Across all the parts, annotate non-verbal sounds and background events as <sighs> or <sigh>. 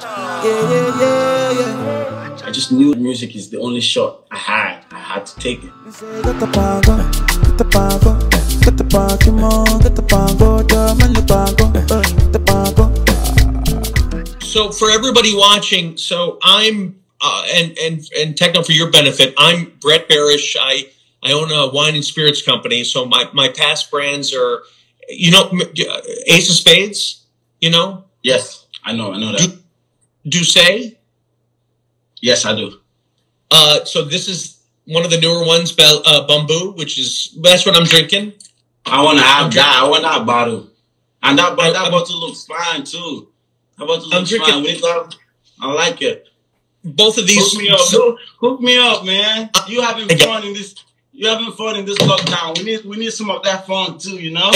Yeah, yeah, yeah, yeah. I just knew music is the only shot I had. I had to take it. Get the pago, get the pago, get the party get the pago, drum and the pago, get the pago. So for everybody watching, so I'm uh, and and and Tekno for your benefit, I'm Brett Berish. I I own a wine and spirits company. So my my past brands are, you know, uh, Ace of Spades. You know, Yes, I know, I know that. Douce. Yes, I do. Uh, so this is one of the newer ones, Bel- uh, Bumbu, which is that's what I'm drinking. I want to have that. I want that bottle. And that, I- that bottle looks fine too. That bottle I'm looks drinking- fine. We I like it. Both of these. Hook me up. Hook, hook me up, man. You having got- fun in this? You having fun in this lockdown? We need we need some of that fun too. You know.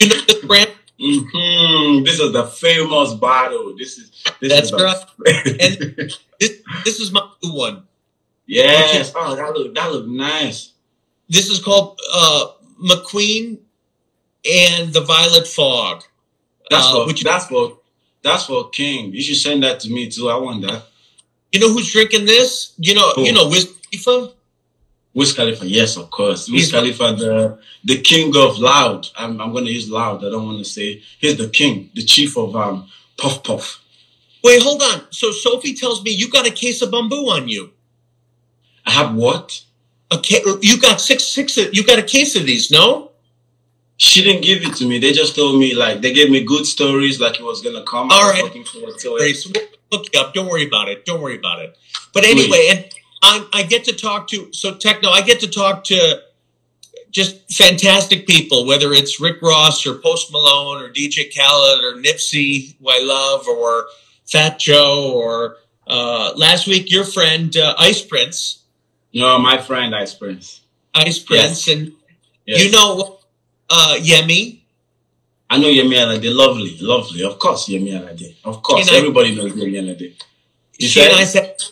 you know this brand? Hmm This is the famous bottle. This is this That's is right. And this this is my new one. yes. Oh, that look that look nice. This is called uh, McQueen and the Violet Fog. That's Uh, for which that's for that's for King. You should send that to me too. I want that. you know who's drinking this? You know, Who? you know, Wiz Khalifa. Wiz Khalifa, yes, of course. Wiz Khalifa, the the king of loud. I'm I'm gonna use loud. I don't want to say he's the king, the chief of um puff puff. Wait, hold on. So Sophie tells me you got a case of Bumbu on you. I have what? A ca- you got six six. You got a case of these? No. She didn't give it to me. They just told me like they gave me good stories, like it was gonna come. All right. looking forward to it. Look you up. Don't worry about it. Don't worry about it. But anyway, and I, I get to talk to so Tekno. I get to talk to just fantastic people, whether it's Rick Ross or Post Malone or DJ Khaled or Nipsey, who I love, or Fat Joe, or uh, last week your friend uh, Ice Prince, No, my friend Ice Prince. Ice Prince, and Yes. you know uh, Yemi. I know Yemi Alade. Lovely, lovely. Of course, Yemi Alade. Of course, And I- everybody knows Yemi Alade. She said? and I sat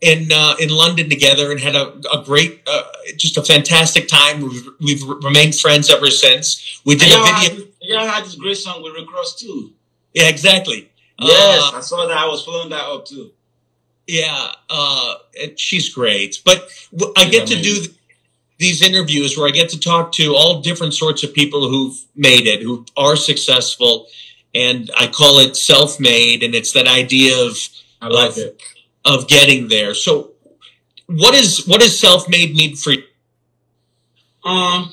in uh, in London together and had a, a great, uh, just a fantastic time. We've, we've remained friends ever since. We did a video. had, yeah, I had this great song with Rick Ross too. Yeah, exactly. Yes, Uh, I saw that. I was following that up too. yeah, uh, she's great. But w- I She's get to do th- these interviews where I get to talk to all different sorts of people who've made it, who are successful, and I call it self-made, and it's that idea of I like Of- it. Of getting there. So, what is what does self-made mean for you? Um,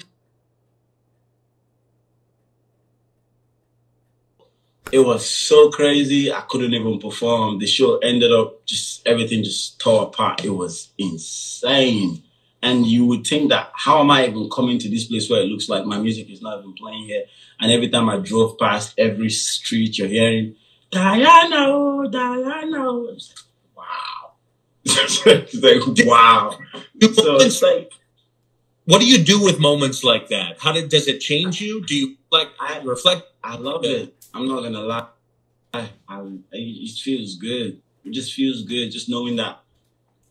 it was so crazy. I couldn't even perform. The show ended up just everything just tore apart. It was insane. And you would think that how am I even coming to this place where it looks like my music is not even playing here? And every time I drove past every street, you're hearing Diana, oh, Diana. Oh." It's <laughs> like, Wow. it's like wow. So it's like what do you do with moments like that? How did does it change you? Do you like I reflect? I love it. I'm not gonna lie. I, I, it feels good. It just feels good just knowing that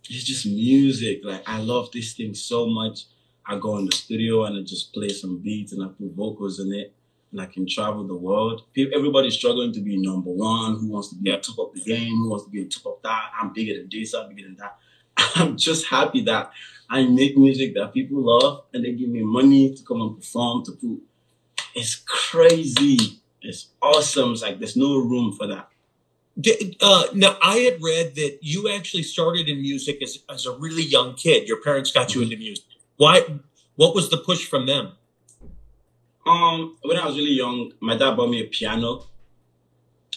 it's just music. Like I love this thing so much. I go in the studio and I just play some beats and I put vocals in it and I can travel the world. Everybody's struggling to be number one. Who wants to be on top of the game? Who wants to be on top of that? I'm bigger than this. I'm bigger than that. <laughs> I'm just happy that I make music that people love and they give me money to come and perform to put it's crazy. It's awesome. It's like there's no room for that. Uh, now I had read that you actually started in music as as a really young kid. Your parents got you into music. Why? What was the push from them? Um, when I was really young, my dad bought me a piano,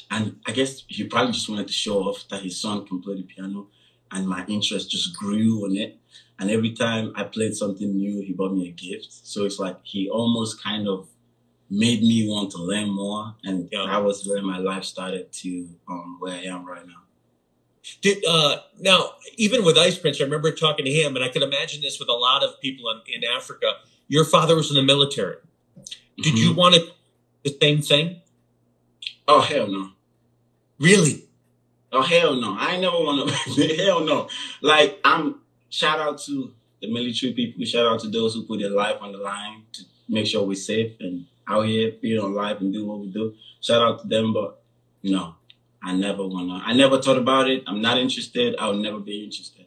and I guess he probably just wanted to show off that his son can play the piano, and my interest just grew on it. And every time I played something new, he bought me a gift. So it's like he almost kind of made me want to learn more, and Yeah. that was where my life started to um where I am right now. Did uh, now even with Ice Prince, I remember talking to him, and I can imagine this with a lot of people in, in Africa. Your father was in the military. Did Mhm. you want it the same thing? Oh hell no. Really? Oh hell no! I never want to. <laughs> hell no! Like I'm. Shout out to the military people. Shout out to those who put their life on the line to make sure we're safe and out here being on life and do what we do. Shout out to them, but no, I never wanna. I never thought about it. I'm not interested. I'll never be interested.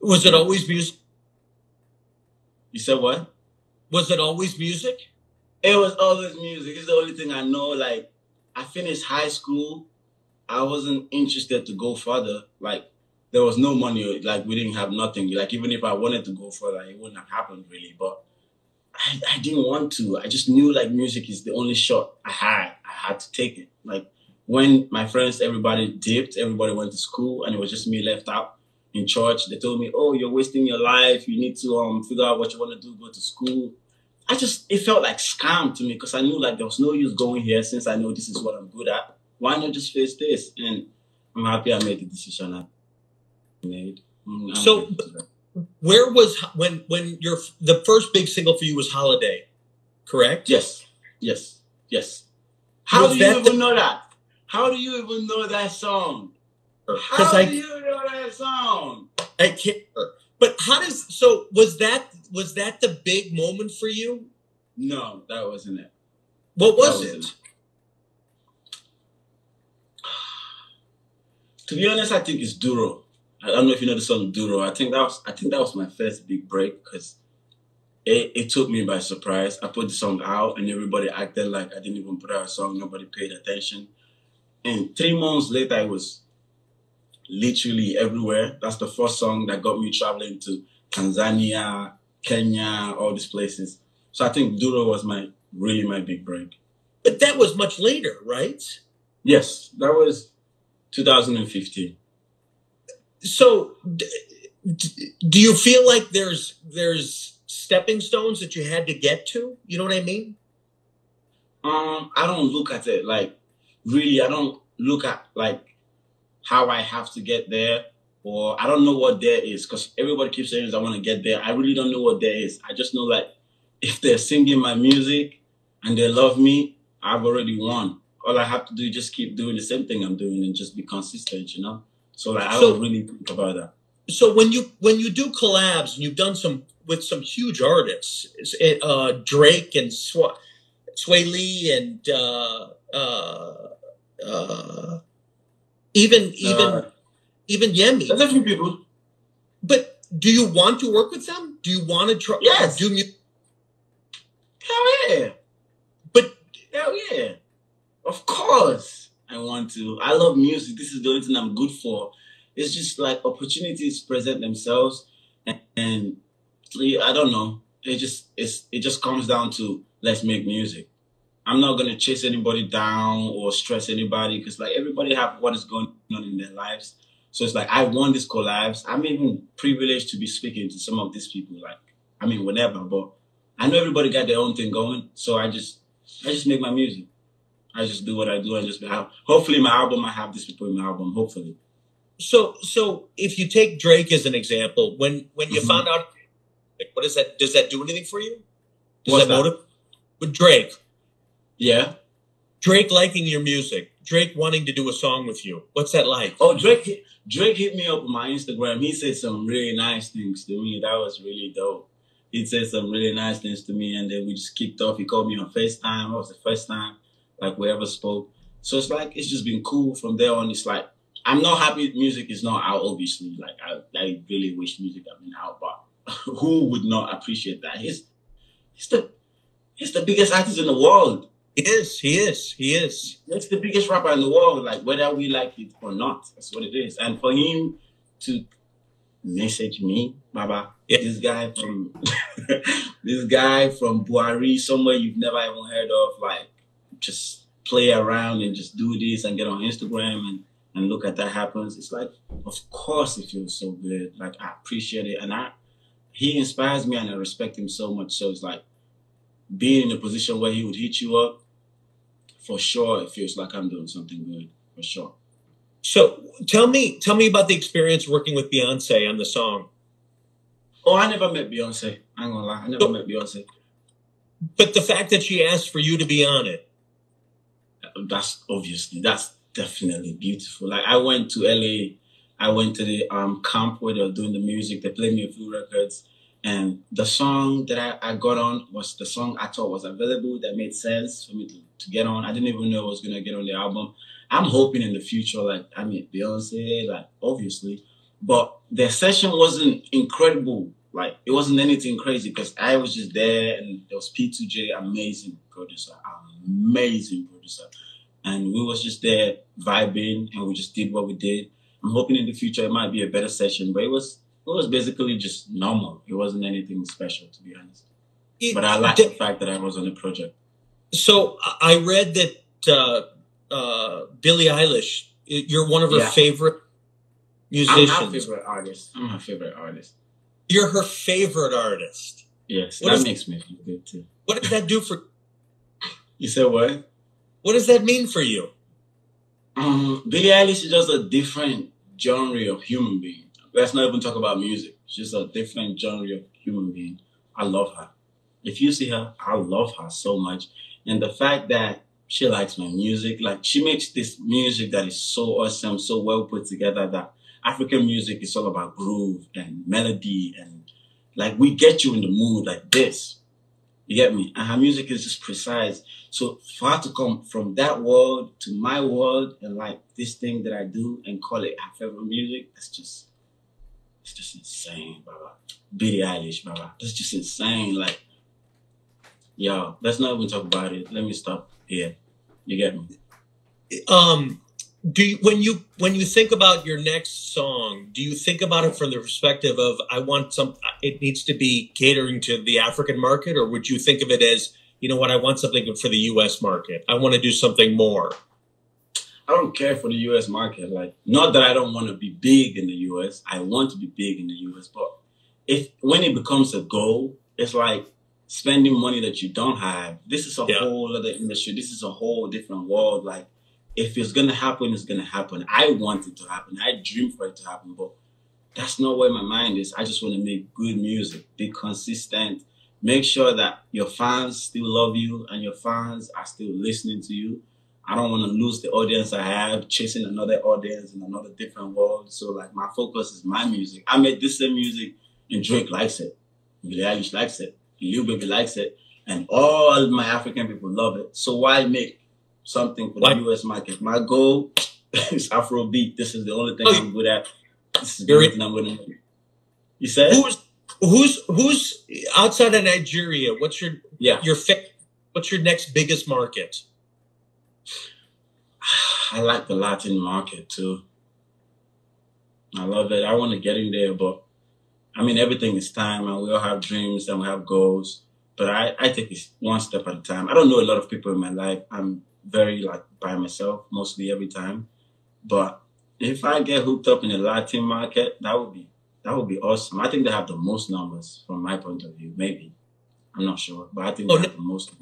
Was it always music? You said what? Was it always music? It was always music. It's the only thing I know. Like, I finished high school. I wasn't interested to go further. Like, there was no money. Like, we didn't have nothing. Like, even if I wanted to go further, it wouldn't have happened really. But I, I didn't want to. I just knew like music is the only shot I had. I had to take it. Like, when my friends, everybody dipped, everybody went to school, and it was just me left out in church. They told me, "Oh, you're wasting your life. You need to um figure out what you want to do. Go to school." I just it felt like scam to me because I knew like there was no use going here since I know this is what I'm good at. Why not just face this? And I'm happy I made the decision I made. Mm, I'm So- happy with that. Where was when when your the first big single for you was Holiday, correct? yes, yes, yes. How Was do you even the- know that? How do you even know that song? How I do you know that song? I can't. But how does so was that was that the big moment for you? No, that wasn't it. What was That it? To be honest, I think it's Duro. I don't know if you know the song Duro. I think that was I think that was my first big break because it, it took me by surprise. I put the song out and everybody acted like I didn't even put out a song. Nobody paid attention. And three months later, it was literally everywhere. That's the first song that got me traveling to Tanzania, Kenya, all these places. So I think Duro was my really my big break. But that was much later, right? Yes, that was 2015. So do you feel like there's there's stepping stones that you had to get to? You know what I mean? Um, I don't look at it like really. I don't look at like how I have to get there, or I don't know what there is because everybody keeps saying I want to get there. I really don't know what there is. I just know like if they're singing my music and they love me, I've already won. All I have to do is just keep doing the same thing I'm doing and just be consistent, you know. So like I So- don't really think about that. So when you when you do collabs and you've done some with some huge artists, is it, uh, Drake and Sw- Swae Lee and uh, uh, uh, even even Uh, even Yemi. There's a few people. But do you want to work with them? Do you want to try? Yes. Do mu- Hell yeah. but Hell yeah. Of course. I want to. I love music. This is the only thing I'm good for. It's just like opportunities present themselves and, and I don't know. It just it's it just comes down to let's make music. I'm not gonna chase anybody down or stress anybody because like everybody have what is going on in their lives. So it's like I want this collabs. I'm even privileged to be speaking to some of these people. Like I mean, whenever, but I know everybody got their own thing going. So I just I just make my music. I just do what I do and just have. Hopefully, my album. I have these people in my album. Hopefully, so so if you take Drake as an example, when when you Mhm. found out, like, what is that? Does that do anything for you? Does What's that that? motivate? With Drake, yeah. Drake liking your music, Drake wanting to do a song with you. What's that like? Oh, Drake. Drake hit me up on my Instagram. He said some really nice things to me. That was really dope. He said some really nice things to me, and then we just kicked off. He called me on Facetime. That was the first time like we ever spoke. So it's like it's just been cool from there on. It's like I'm not happy music is not out. Obviously, like I, I really wish music had been out, but <laughs> who would not appreciate that? He's he's the he's the biggest artist in the world. He is, he is, he is. He's the biggest rapper in the world. Like whether we like it or not, that's what it is. And for him to message me, Baba, Yeah. this guy from <laughs> this guy from Bauchi, somewhere you've never even heard of, like just play around and just do this and get on Instagram and and look at that happens. It's like, of course, it feels so good. Like I appreciate it, and I he inspires me, and I respect him so much. So it's like being in a position where he would hit you up. For sure, it feels like I'm doing something good. For sure. So tell me, tell me about the experience working with Beyonce on the song. Oh, I never met Beyonce. I'm gonna lie, I never met Beyonce. But the fact that she asked for you to be on it, That's obviously that's definitely beautiful. Like I went to LA, I went to the um camp where they were doing the music. They played me a few records, and the song that I, I got on was the song I thought was available that made sense for me to, to get on. I didn't even know I was gonna get on the album. I'm hoping in the future, like I mean Beyonce, like obviously, but the session wasn't incredible. Like it wasn't anything crazy because I was just there and there was P2J, amazing producer, amazing producer. And we was just there vibing and we just did what we did. I'm hoping in the future it might be a better session, but it was it was basically just normal. It wasn't anything special to be honest. It- But I like d- the fact that I was on the project. So I read that uh, uh, Billie Eilish, you're one of her Yeah. favorite I'm musicians. her favorite artist. I'm her favorite artist. You're her favorite artist. Yes, What that is- makes me feel good too. What does that do for? You said what? What does that mean for you? Um, Billie Eilish is just a different genre of human being. Let's not even talk about music. She's a different genre of human being. I love her. If you see her, I love her so much. And the fact that she likes my music, like she makes this music that is so awesome, so well put together that African music is all about groove and melody and like we get you in the mood like this. You get me? And her music is just precise. So for her to come from that world to my world and like this thing that I do and call it favorite music, that's just it's just insane, Baba. Billie Eilish, Baba. That's just insane. Like, yo, let's not even talk about it. Let me stop here. You get me? Um, do you, when you when you think about your next song, do you think about it from the perspective of I want some? It needs to be catering to the African market, or would you think of it as you know what I want something for the U.S. market? I want to do something more. I don't care for the US market. Like, not that I don't want to be big in the US. I want to be big in the US. But if when it becomes a goal, it's like spending money that you don't have. This is a Yeah. whole other industry. This is a whole different world. Like, if it's gonna happen, it's gonna happen. I want it to happen. I dream for it to happen, but that's not where my mind is. I just want to make good music, be consistent, make sure that your fans still love you and your fans are still listening to you. I don't want to lose the audience I have, chasing another audience in another different world. So like my focus is my music. I made this same music and Drake likes it. Billie Eilish likes it. Lil Baby likes it. And all my African people love it. So why make something for the US market? My goal <laughs> is Afrobeat. This is the only thing I'm good at. This is the only thing I'm gonna do. You said? Who's who's who's outside of Nigeria? What's your Yeah. your What's your next biggest market? <sighs> I like the Latin market too. I love it. I want to get in there, but I mean, everything is time, and we all have dreams and we have goals. But I, I take it one step at a time. I don't know a lot of people in my life. I'm very like by myself mostly every time. But if I get hooked up in the Latin market, that would be that would be awesome. I think they have the most numbers from my point of view. Maybe I'm not sure, but I think Oh, they have the most.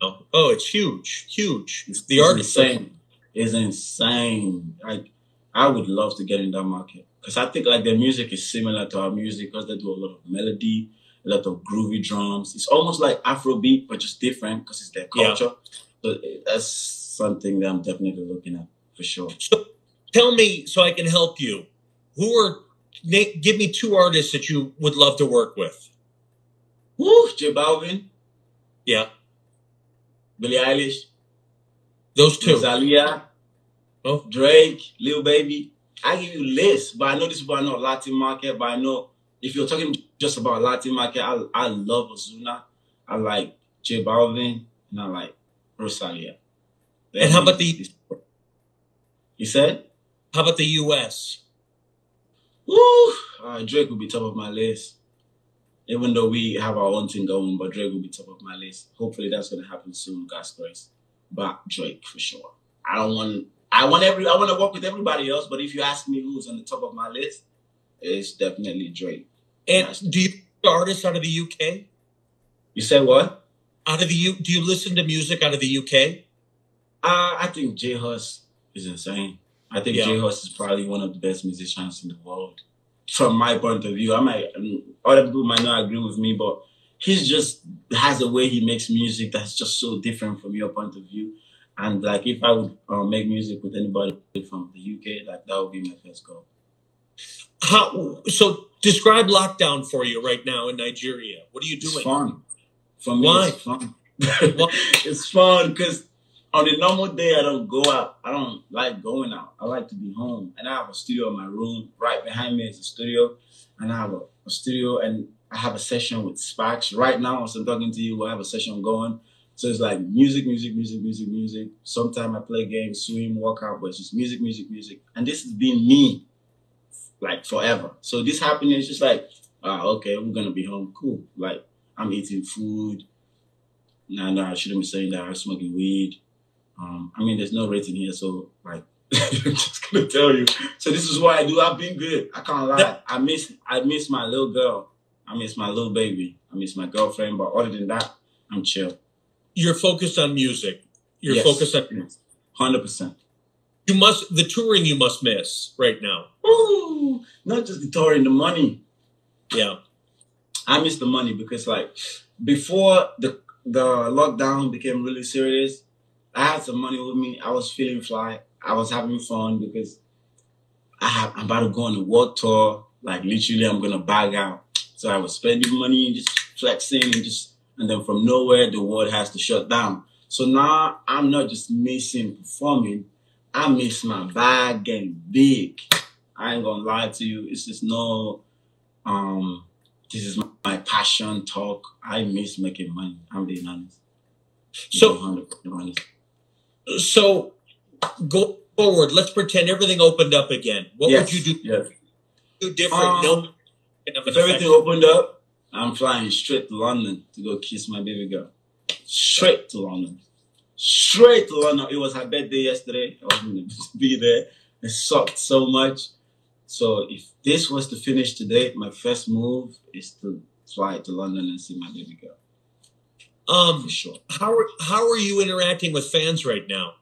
Oh, oh, it's huge, huge. It's, The it's artist- insane. It's insane. Like I would love to get in that market because I think like their music is similar to our music because they do a lot of melody, a lot of groovy drums. It's almost like Afrobeat but just different because it's their Yeah. culture. So eh, that's something that I'm definitely looking at for sure. So tell me, so I can help you. Who are give me two artists that you would love to work with? Woo, J Balvin, Yeah, Billie Eilish, those two. Rosalia, Oh. Drake, Lil Baby. I give you lists, but I know this is about not Latin market. But I know if you're talking just about Latin market, I I love Ozuna. I like J Balvin, and I like Rosalia. And how about the- You said? How about the U.S.? Woo! Uh, Drake will be top of my list. Even though we have our own thing going, but Drake will be top of my list. Hopefully that's gonna happen soon, God's grace. But Drake for sure. I don't want I want every I want to work with everybody else, but if you ask me who's on the top of my list, it's definitely Drake. And do you artists out of the U.K. You said what? Out of the U? Do you listen to music out of the U.K.? Uh, I think J Hus is insane. I think Yeah. J Hus is probably one of the best musicians in the world. From my point of view, I might other people might not agree with me, but he's just has a way he makes music that's just so different from your point of view. And like, if I would uh, make music with anybody from the UK, like that would be my first goal. How? So describe lockdown for you right now in Nigeria. What are you It's doing? fun. For me, Why? it's fun. <laughs> <laughs> It's fun because on a normal day, I don't go out. I don't like going out. I like to be home. And I have a studio in my room. Right behind me is a studio. And I have a, a studio and I have a session with Sparks. Right now, as I'm talking to you, I have a session going. So it's like music, music, music, music, music. Sometimes I play games, swim, work out, but it's just music, music, music. And this has been me like forever. So this happening is just like, ah, okay, we're gonna be home. Cool. Like I'm eating food. Nah, nah, I shouldn't be saying that. I'm smoking weed. Um, I mean, there's no rating here, so like, I'm <laughs> just gonna tell you. So this is what I do. I've been good. I can't lie. I miss, I miss my little girl. I miss my little baby. I miss my girlfriend. But other than that, I'm chill. You're focused on music. You're Yes. focused on. music. Hundred percent. You must the touring. You must miss right now. Ooh, not just the touring, the money. Yeah. I miss the money because like before the the lockdown became really serious, I had some money with me. I was feeling fly. I was having fun because I have I'm about to go on a world tour. Like literally I'm gonna bag out. So I was spending money and just flexing and just and then from nowhere the world has to shut down. So now I'm not just missing performing, I miss my bag getting big. I ain't gonna lie to you. It's just no um this is my, my passion talk. I miss making money. I'm being honest. So- 100% honest. So go forward. Let's pretend everything opened up again. What Yes, would you do, Yes. do different? Um, no. If everything opened up, I'm flying straight to London to go kiss my baby girl. Straight to London. Straight to London. It was her birthday yesterday. I wasn't going to be there. It sucked so much. So if this was to finish today, my first move is to fly to London and see my baby girl Um, for sure. how are, how are you interacting with fans right now?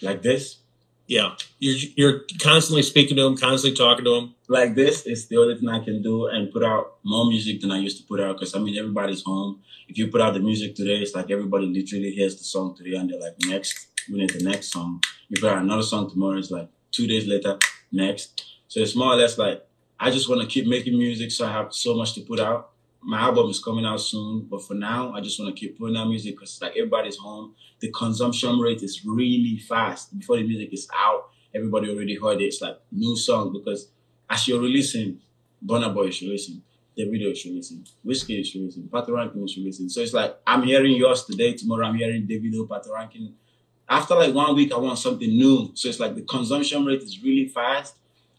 Like this, Yeah, you're you're constantly speaking to them, constantly talking to them. like this is the only thing I can do and put out more music than I used to put out because I mean everybody's home. If you put out the music today, it's like everybody literally hears the song today and they're like, next, we need the next song. You put out another song tomorrow, it's like two days later, next. So it's more or less like I just want to keep making music so I have so much to put out. My album is coming out soon, but for now, I just want to keep putting out music because like everybody's home. The consumption rate is really fast. Before the music is out, everybody already heard it. It's like new song because as you're releasing, Burna Boy is releasing, Davido is releasing, Wizkid is releasing, Patoranking is releasing. So it's like I'm hearing yours today, tomorrow I'm hearing Davido, Patoranking. After like one week, I want something new. So it's like the consumption rate is really fast.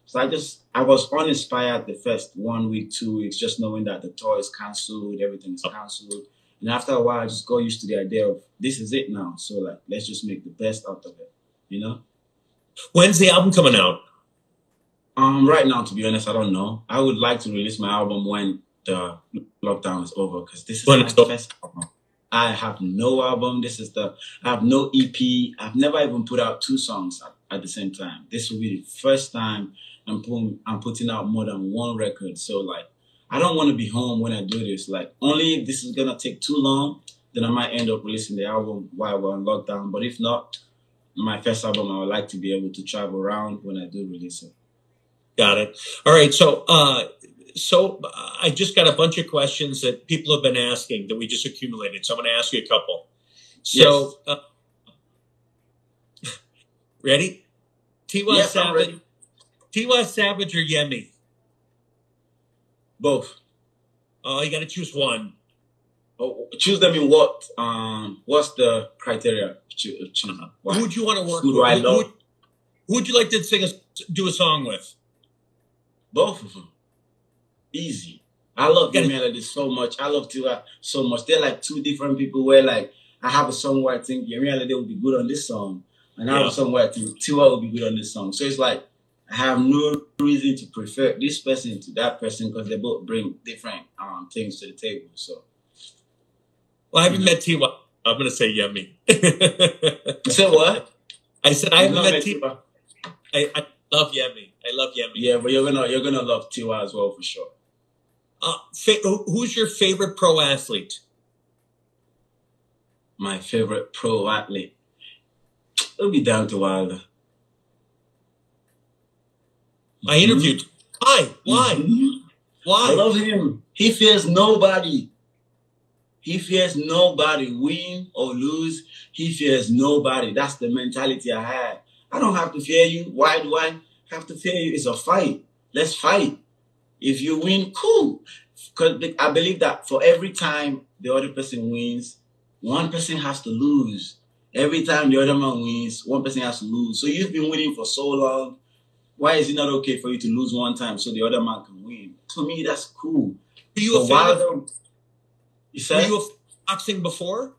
So I just I was uninspired the first one week, two weeks, just knowing that the tour is cancelled, everything is cancelled. And after a while, I just got used to the idea of this is it now. So like let's just make the best out of it, you know. When's the album coming out? Um, right now, to be honest, I don't know. I would like to release my album when the lockdown is over because this is When my first album. I have no album. This is the I have no EP. I've never even put out two songs at, at the same time. This will be the first time I'm putting I'm putting out more than one record. So like I don't want to be home when I do this. Like only if this is gonna take too long, then I might end up releasing the album while we're on lockdown. But if not, my first album I would like to be able to travel around when I do release it. Got it. All right. So, uh, so uh, I just got a bunch of questions that people have been asking that we just accumulated. So I'm going to ask you a couple. So, uh, ready? Tiwa Yes, Savage. Tiwa Savage or Yemi? Both. Oh, you got to choose one. Oh, choose them in what? Um, what's the criteria? Choose, what? Who would you want to work Who with? do I Who- love? Who, would you like to sing a, do a song with? Both of them. Easy. I love the melody so much. I love Tiwa so much. They're like two different people where like I have a song where I think Yemi Alade would be good on this song. And I Yeah. a song where I think Tiwa would be good on this song. So it's like I have no reason to prefer this person to that person because they both bring different um things to the table. So Well, I haven't met Tiwa. I'm going to say you said what? I said I haven't met Tiwa. Tiwa? I, I love Yemi. I love Yemi. Yeah, but you're gonna you're gonna love Tiwa as well for sure. Uh, fa- who's your favorite pro athlete? my favorite pro athlete. It'll be down to Wilder. I interviewed. Why? Why? Mhm. I love him. He fears nobody. He fears nobody, win or lose. He fears nobody. That's the mentality I had. I don't have to fear you. Why do I have to fear you? It's a fight. Let's fight. If you win, cool. Because I believe that for every time the other person wins, one person has to lose. Every time the other man wins, one person has to lose. So you've been winning for so long. Why is it not okay for you to lose one time so the other man can win? To me, that's cool. Were you a But fan of, you were said you a boxing before?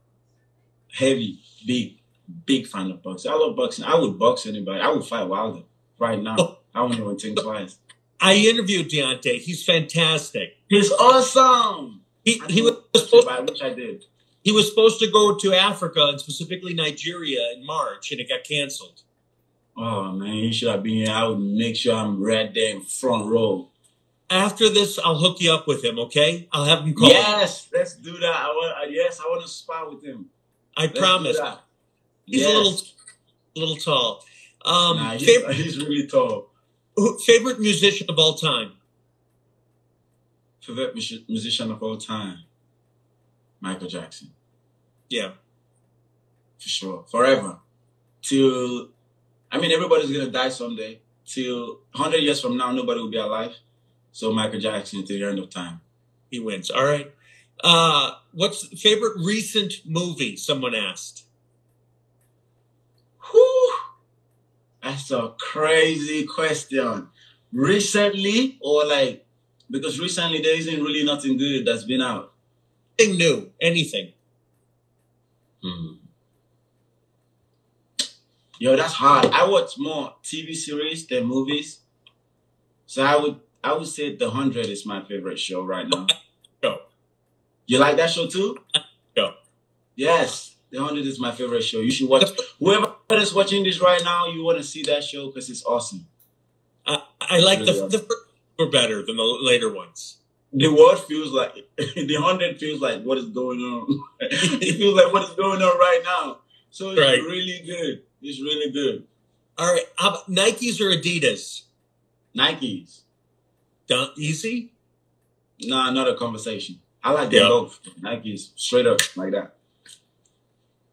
heavy, big, big fan of boxing. I love boxing. I would box anybody. I would fight Wilder right now. <laughs> I wouldn't even think twice. I interviewed Deontay. He's fantastic. He's awesome. He, he was I wish I did. He was supposed to go to Africa and specifically Nigeria in March, and it got canceled. Oh man, you should have been here. I would make sure I'm right there in front row. After this, I'll hook you up with him. Okay, I'll have him call. you. Yes, let's do that. I want. Yes, I want to spar with him. I Let's promise. He's Yes. a little, little tall. Um, Nah, he's, favorite, he's really tall. favorite musician of all time? Favorite musician of all time, Michael Jackson, Yeah, for sure, forever. Till, I mean, everybody's gonna die someday. Till hundred years from now, nobody will be alive. So Michael Jackson till the end of time. he wins. All right. Uh, what's favorite recent movie? Someone asked. Whew, that's a crazy question. Recently, or like, because recently there isn't really nothing good that's been out. Anything new? Anything? Hmm. Yo, that's hard. I watch more TV series than movies. So I would I would say The Hundred is my favorite show right now. <laughs> Go. You like that show too? <laughs> Go. Yes. The Hundred is my favorite show. You should watch whoever is watching this right now, you want to see that show because it's awesome. I, I like the Really the first were better than the later ones. The world feels like <laughs> the hundred feels like what is going on. <laughs> it feels like what is going on right now. So it's Right. really good. It's really good. All right. How about Nikes or Adidas? Nikes. Done easy. Nah, not a conversation. I like them Yeah. both. Nikes, straight up like that.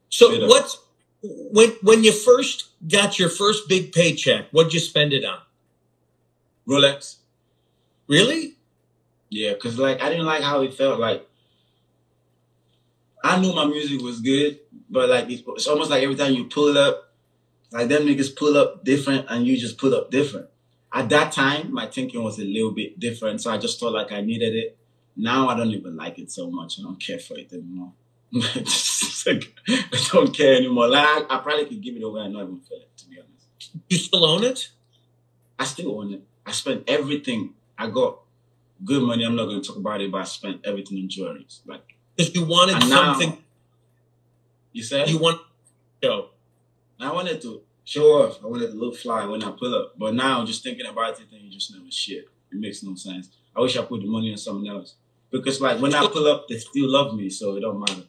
So Straight what's when when you first got your first big paycheck? What'd you spend it on? Rolex. Really? Yeah, cause like I didn't like how it felt. Like I knew my music was good, but like it's, it's almost like every time you pull up, like them niggas pull up different, and you just pull up different. At that time, my thinking was a little bit different, so I just thought like I needed it. Now I don't even like it so much. I don't care for it anymore. Like, <laughs> I don't care anymore. Like I, I probably could give it away and not even feel it. To be honest. You still own it? I still own it. I spent everything. I got good money. I'm not going to talk about it, but I spent everything on jewelry. Like Because you wanted and now, something. you said, You want. Show. I wanted to show off. I wanted to look fly when I pull up. But now, just thinking about it, and you just never shit. It makes no sense. I wish I put the money on something else because, like, when I pull up, they still love me, so it don't matter.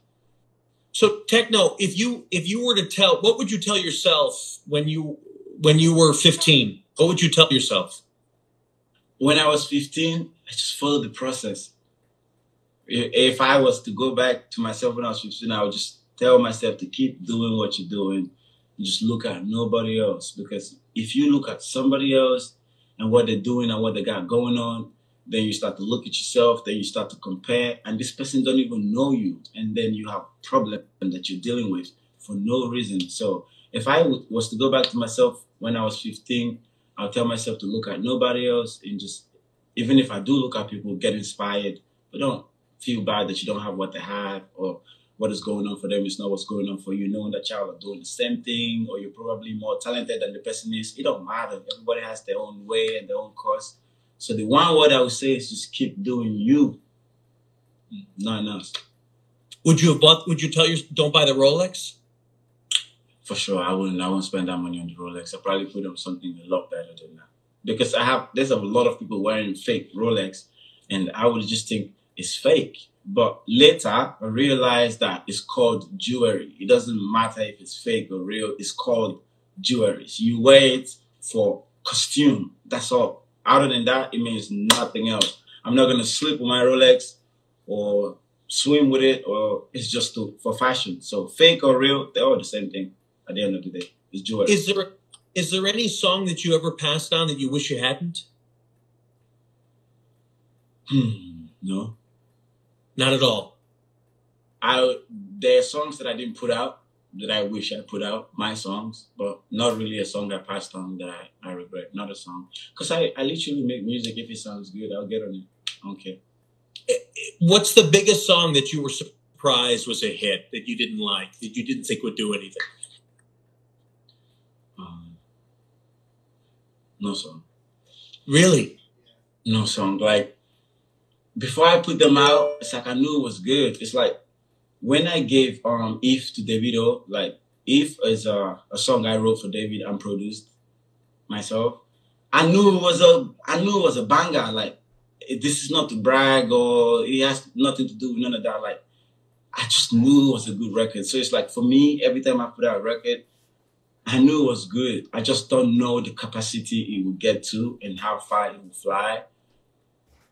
So Tekno, if you if you were to tell, what would you tell yourself when you when you were 15? What would you tell yourself? When I was 15, I just followed the process. If I was to go back to myself when I was 15, I would just tell myself to keep doing what you're doing just look at nobody else. Because if you look at somebody else and what they're doing and what they got going on, then you start to look at yourself, then you start to compare, and this person don't even know you. And then you have problem that you're dealing with for no reason. So if I was to go back to myself when I was 15, I'll tell myself to look at nobody else and just, even if I do look at people, get inspired, but don't feel bad that you don't have what they have or what is going on for them is not what's going on for you. Knowing that y'all are doing the same thing or you're probably more talented than the person is, it don't matter. Everybody has their own way and their own course. So the one word I would say is just keep doing you, nothing else. Would you have bought? Would you tell your don't buy the Rolex? For sure, I wouldn't. I wouldn't spend that money on the Rolex. I probably put on something a lot better than that. Because I have, there's a lot of people wearing fake Rolex, and I would just think it's fake. But later, I realized that it's called jewelry. It doesn't matter if it's fake or real. It's called jewelry. So you wear it for costume. That's all. Other than that, it means nothing else. I'm not gonna sleep with my Rolex or swim with it or it's just to, for fashion. So fake or real, they're all the same thing at the end of the day. It's jewelry. Is there is there any song that you ever passed on that you wish you hadn't? Hmm, no. Not at all. I there are songs that I didn't put out that I wish I put out, my songs, but not really a song I passed on that I, I regret. Not a song. Because I, I literally make music. If it sounds good, I'll get on it. I don't care. What's the biggest song that you were surprised was a hit that you didn't like, that you didn't think would do anything? No song. Really? No song. Like, before I put them out, it's like I knew it was good. It's like when I gave um If to Davido, like If is a, a song I wrote for David and produced myself. I knew it was a I knew it was a banger. Like this is not to brag or it has nothing to do with none of that. Like I just knew it was a good record. So it's like for me, every time I put out a record, I knew it was good. I just don't know the capacity it will get to and how far it will fly.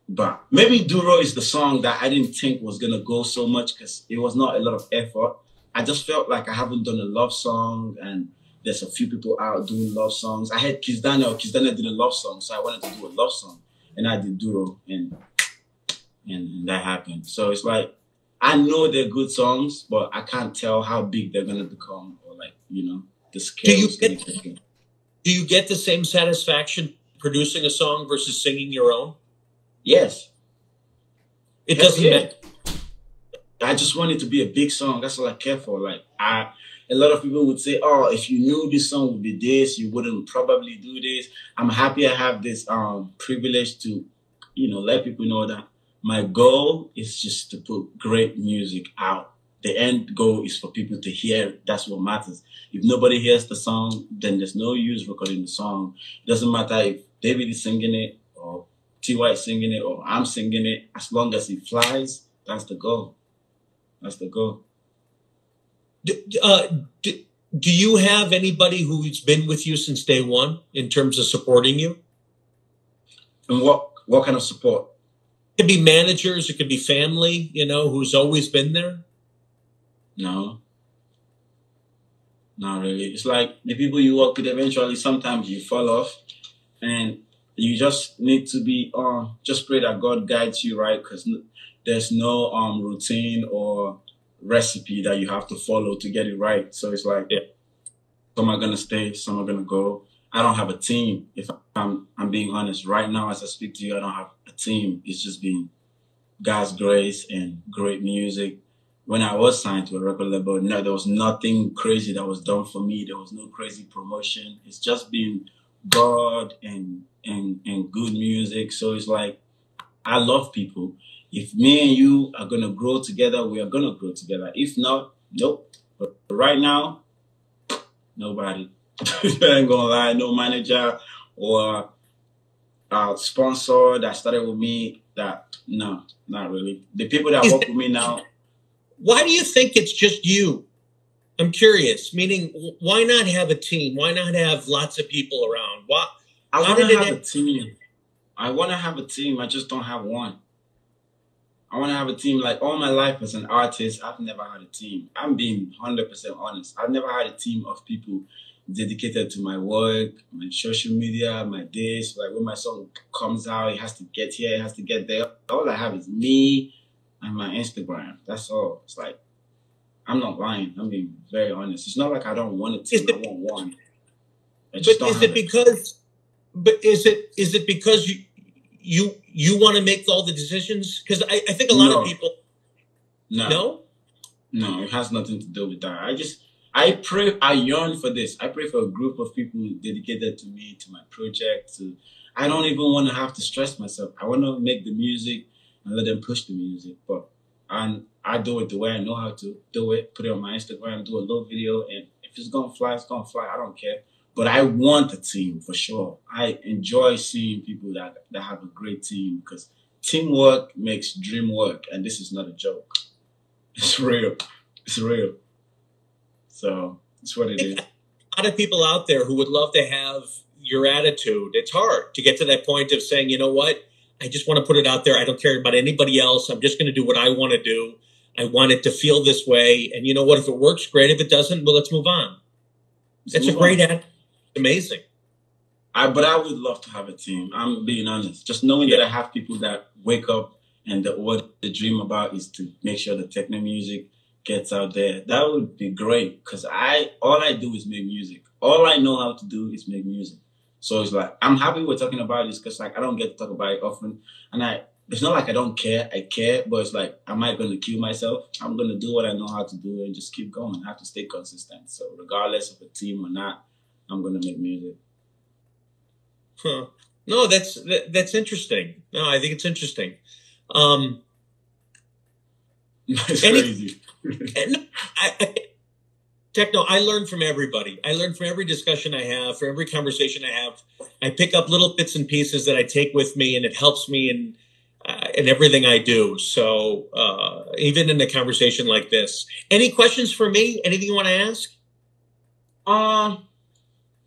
But maybe Duro is the song that I didn't think was gonna go so much because it was not a lot of effort. I just felt like I haven't done a love song and there's a few people out doing love songs. I had Kiss Daniel, Kiss Daniel did a love song, so I wanted to do a love song. And I did Duro and and, that happened. So it's like I know they're good songs, but I can't tell how big they're gonna become or like, you know, scale. you get- Do you get the same satisfaction producing a song versus singing your own? Yes. It doesn't matter. I just want it to be a big song. That's all I care for. Like I, a lot of people would say, "Oh, if you knew this song would be this, you wouldn't probably do this." I'm happy I have this um privilege to, you know, let people know that my goal is just to put great music out. The end goal is for people to hear. That's what matters. If nobody hears the song, then there's no use recording the song. It doesn't matter if David is singing it or Ty is singing it or I'm singing it. As long as it flies, that's the goal. That's the goal. D- d- uh, d- do you have anybody who's been with you since day one in terms of supporting you? And what what kind of support? It could be managers, it could be family, you know, who's always been there. No. Not really. It's like the people you work with eventually sometimes you fall off and you just need to be uh just pray that God guides you right because there's no um routine or recipe that you have to follow to get it right. So it's like Yeah. some are gonna stay, some are gonna go. I don't have a team. If I'm I'm being honest, right now as I speak to you, I don't have a team. It's just been God's grace and great music. When I was signed to a record label, no, there was nothing crazy that was done for me. There was no crazy promotion. It's just been God and and and good music. So it's like I love people. If me and you are gonna grow together, we are gonna grow together. If not, nope. But right now, nobody. <laughs> I ain't gonna lie, no manager or uh, sponsor that started with me. That no, not really. The people that work with me now, Why do you think it's just you? I'm curious. Meaning, why not have a team? Why not have lots of people around? Why? I want to it have a team. I want to have a team. I just don't have one. I want to have a team. Like all my life as an artist, I've never had a team. I'm being hundred percent honest. I've never had a team of people dedicated to my work, my social media, my days. Like when my song comes out, it has to get here, it has to get there. All I have is me and my Instagram. That's all. It's like I'm not lying. I'm being very honest. It's not like I don't want a team. Is I it- want one. I But is it because? But is it is it because you you you want to make all the decisions? Because I, I think a lot No. of people no. no. No, it has nothing to do with that. I just I pray I yearn for this. I pray for a group of people dedicated to me, to my project. To I don't even want to have to stress myself. I want to make the music and let them push the music. But and I do it the way I know how to do it. Put it on my Instagram, do a little video, and if it's gonna fly, it's gonna fly. I don't care. But I want a team for sure. I enjoy seeing people that that have a great team because teamwork makes dream work, and this is not a joke. <laughs> It's real. It's real. So it's what it is. A lot of people out there who would love to have your attitude. It's hard to get to that point of saying, you know what, I just want to put it out there. I don't care about anybody else. I'm just going to do what I want to do. I want it to feel this way. And you know what? If it works, great. If it doesn't, well, let's move on. It's a great ad. Amazing. I, but I would love to have a team. I'm being honest. Just knowing yeah. that I have people that wake up and the, what the dream about is to make sure the Tekno music gets out there. That would be great because I all I do is make music. All I know how to do is make music. So it's like I'm happy we're talking about this because like I don't get to talk about it often, and I it's not like I don't care. I care, but it's like am I going to kill myself? I'm going to do what I know how to do and just keep going. I have to stay consistent. So regardless of a team or not, I'm going to make music. Huh. No, that's that, that's interesting. No, I think it's interesting. Um, <laughs> it's crazy. <laughs> I, I, Tekno, I learn from everybody. I learn from every discussion I have, from every conversation I have. I pick up little bits and pieces that I take with me, and it helps me in uh, in everything I do. So uh, even in a conversation like this, any questions for me? Anything you want to ask? Um,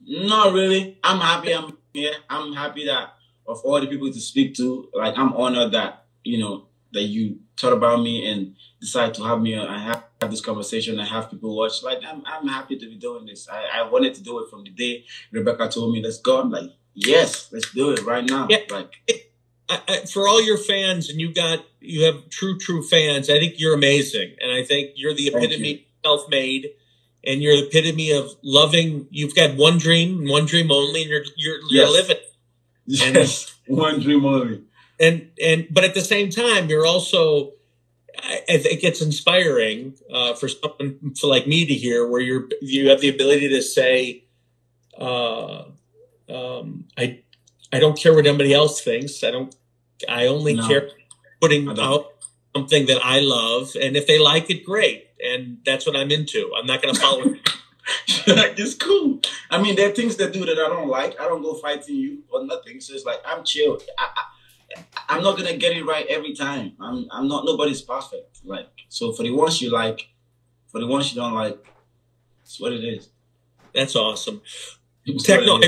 not really. I'm happy. I'm here. I'm happy that of all the people to speak to, like I'm honored that you know that you thought about me and decided to have me on. Have, this conversation. I have people watch. Like I'm, I'm happy to be doing this. I, I wanted to do it from the day Rebecca told me, "Let's go." I'm like, "Yes, let's do it right now." Yeah. Like. <laughs> I, I, for all your fans, and you got you have true true fans. I think you're amazing, and I think you're the epitome you. self-made, and you're the epitome of loving. You've got one dream, one dream only, and you're you're, you're living. <laughs> Yes, and, one dream only and and but at the same time you're also I, think it's inspiring uh, for someone for like me to hear where you're you have the ability to say uh, um, I I don't care what anybody else thinks I don't I only no, care putting out something that I love and if they like it great and that's what I'm into I'm not going to follow <laughs> <laughs> it's cool. I mean, there are things that do that I don't like. I don't go fighting you or nothing. So it's like I'm chill. I, I, I'm not gonna get it right every time. I'm I'm not nobody's perfect. Like so for the ones you like, for the ones you don't like, it's what it is. That's awesome. Tekno,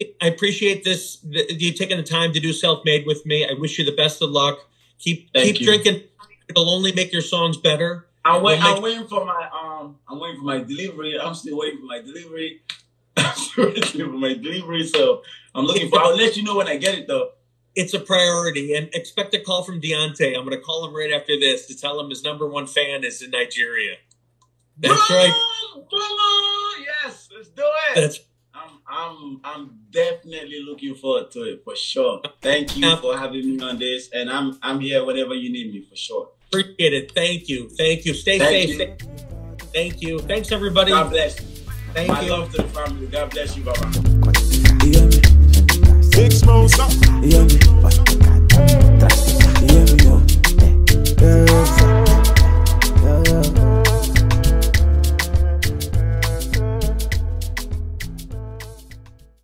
I, I, appreciate this. You taking the time to do self made with me. I wish you the best of luck. Keep Thank keep you. drinking. It'll only make your songs better. I'm, wait, I'm waiting for my um. I'm waiting for my delivery. I'm still waiting for my delivery. <laughs> I'm still waiting for my delivery. So I'm looking for. I'll let you know when I get it though it's a priority and expect a call from Deontay. I'm going to call him right after this to tell him his number one fan is in Nigeria. That's Boom! right. Boom! Yes, let's do it. That's I'm I'm I'm definitely looking forward to it for sure. Thank you for having me on this, and I'm I'm here whenever you need me for sure. Appreciate it. Thank you. Thank you. Stay Thank safe. You. Thank you. Thanks everybody. God bless. Thank My you. love to the family. God bless you, Baba. Big smoke. Yeah, me. Yeah, me. Yeah, me.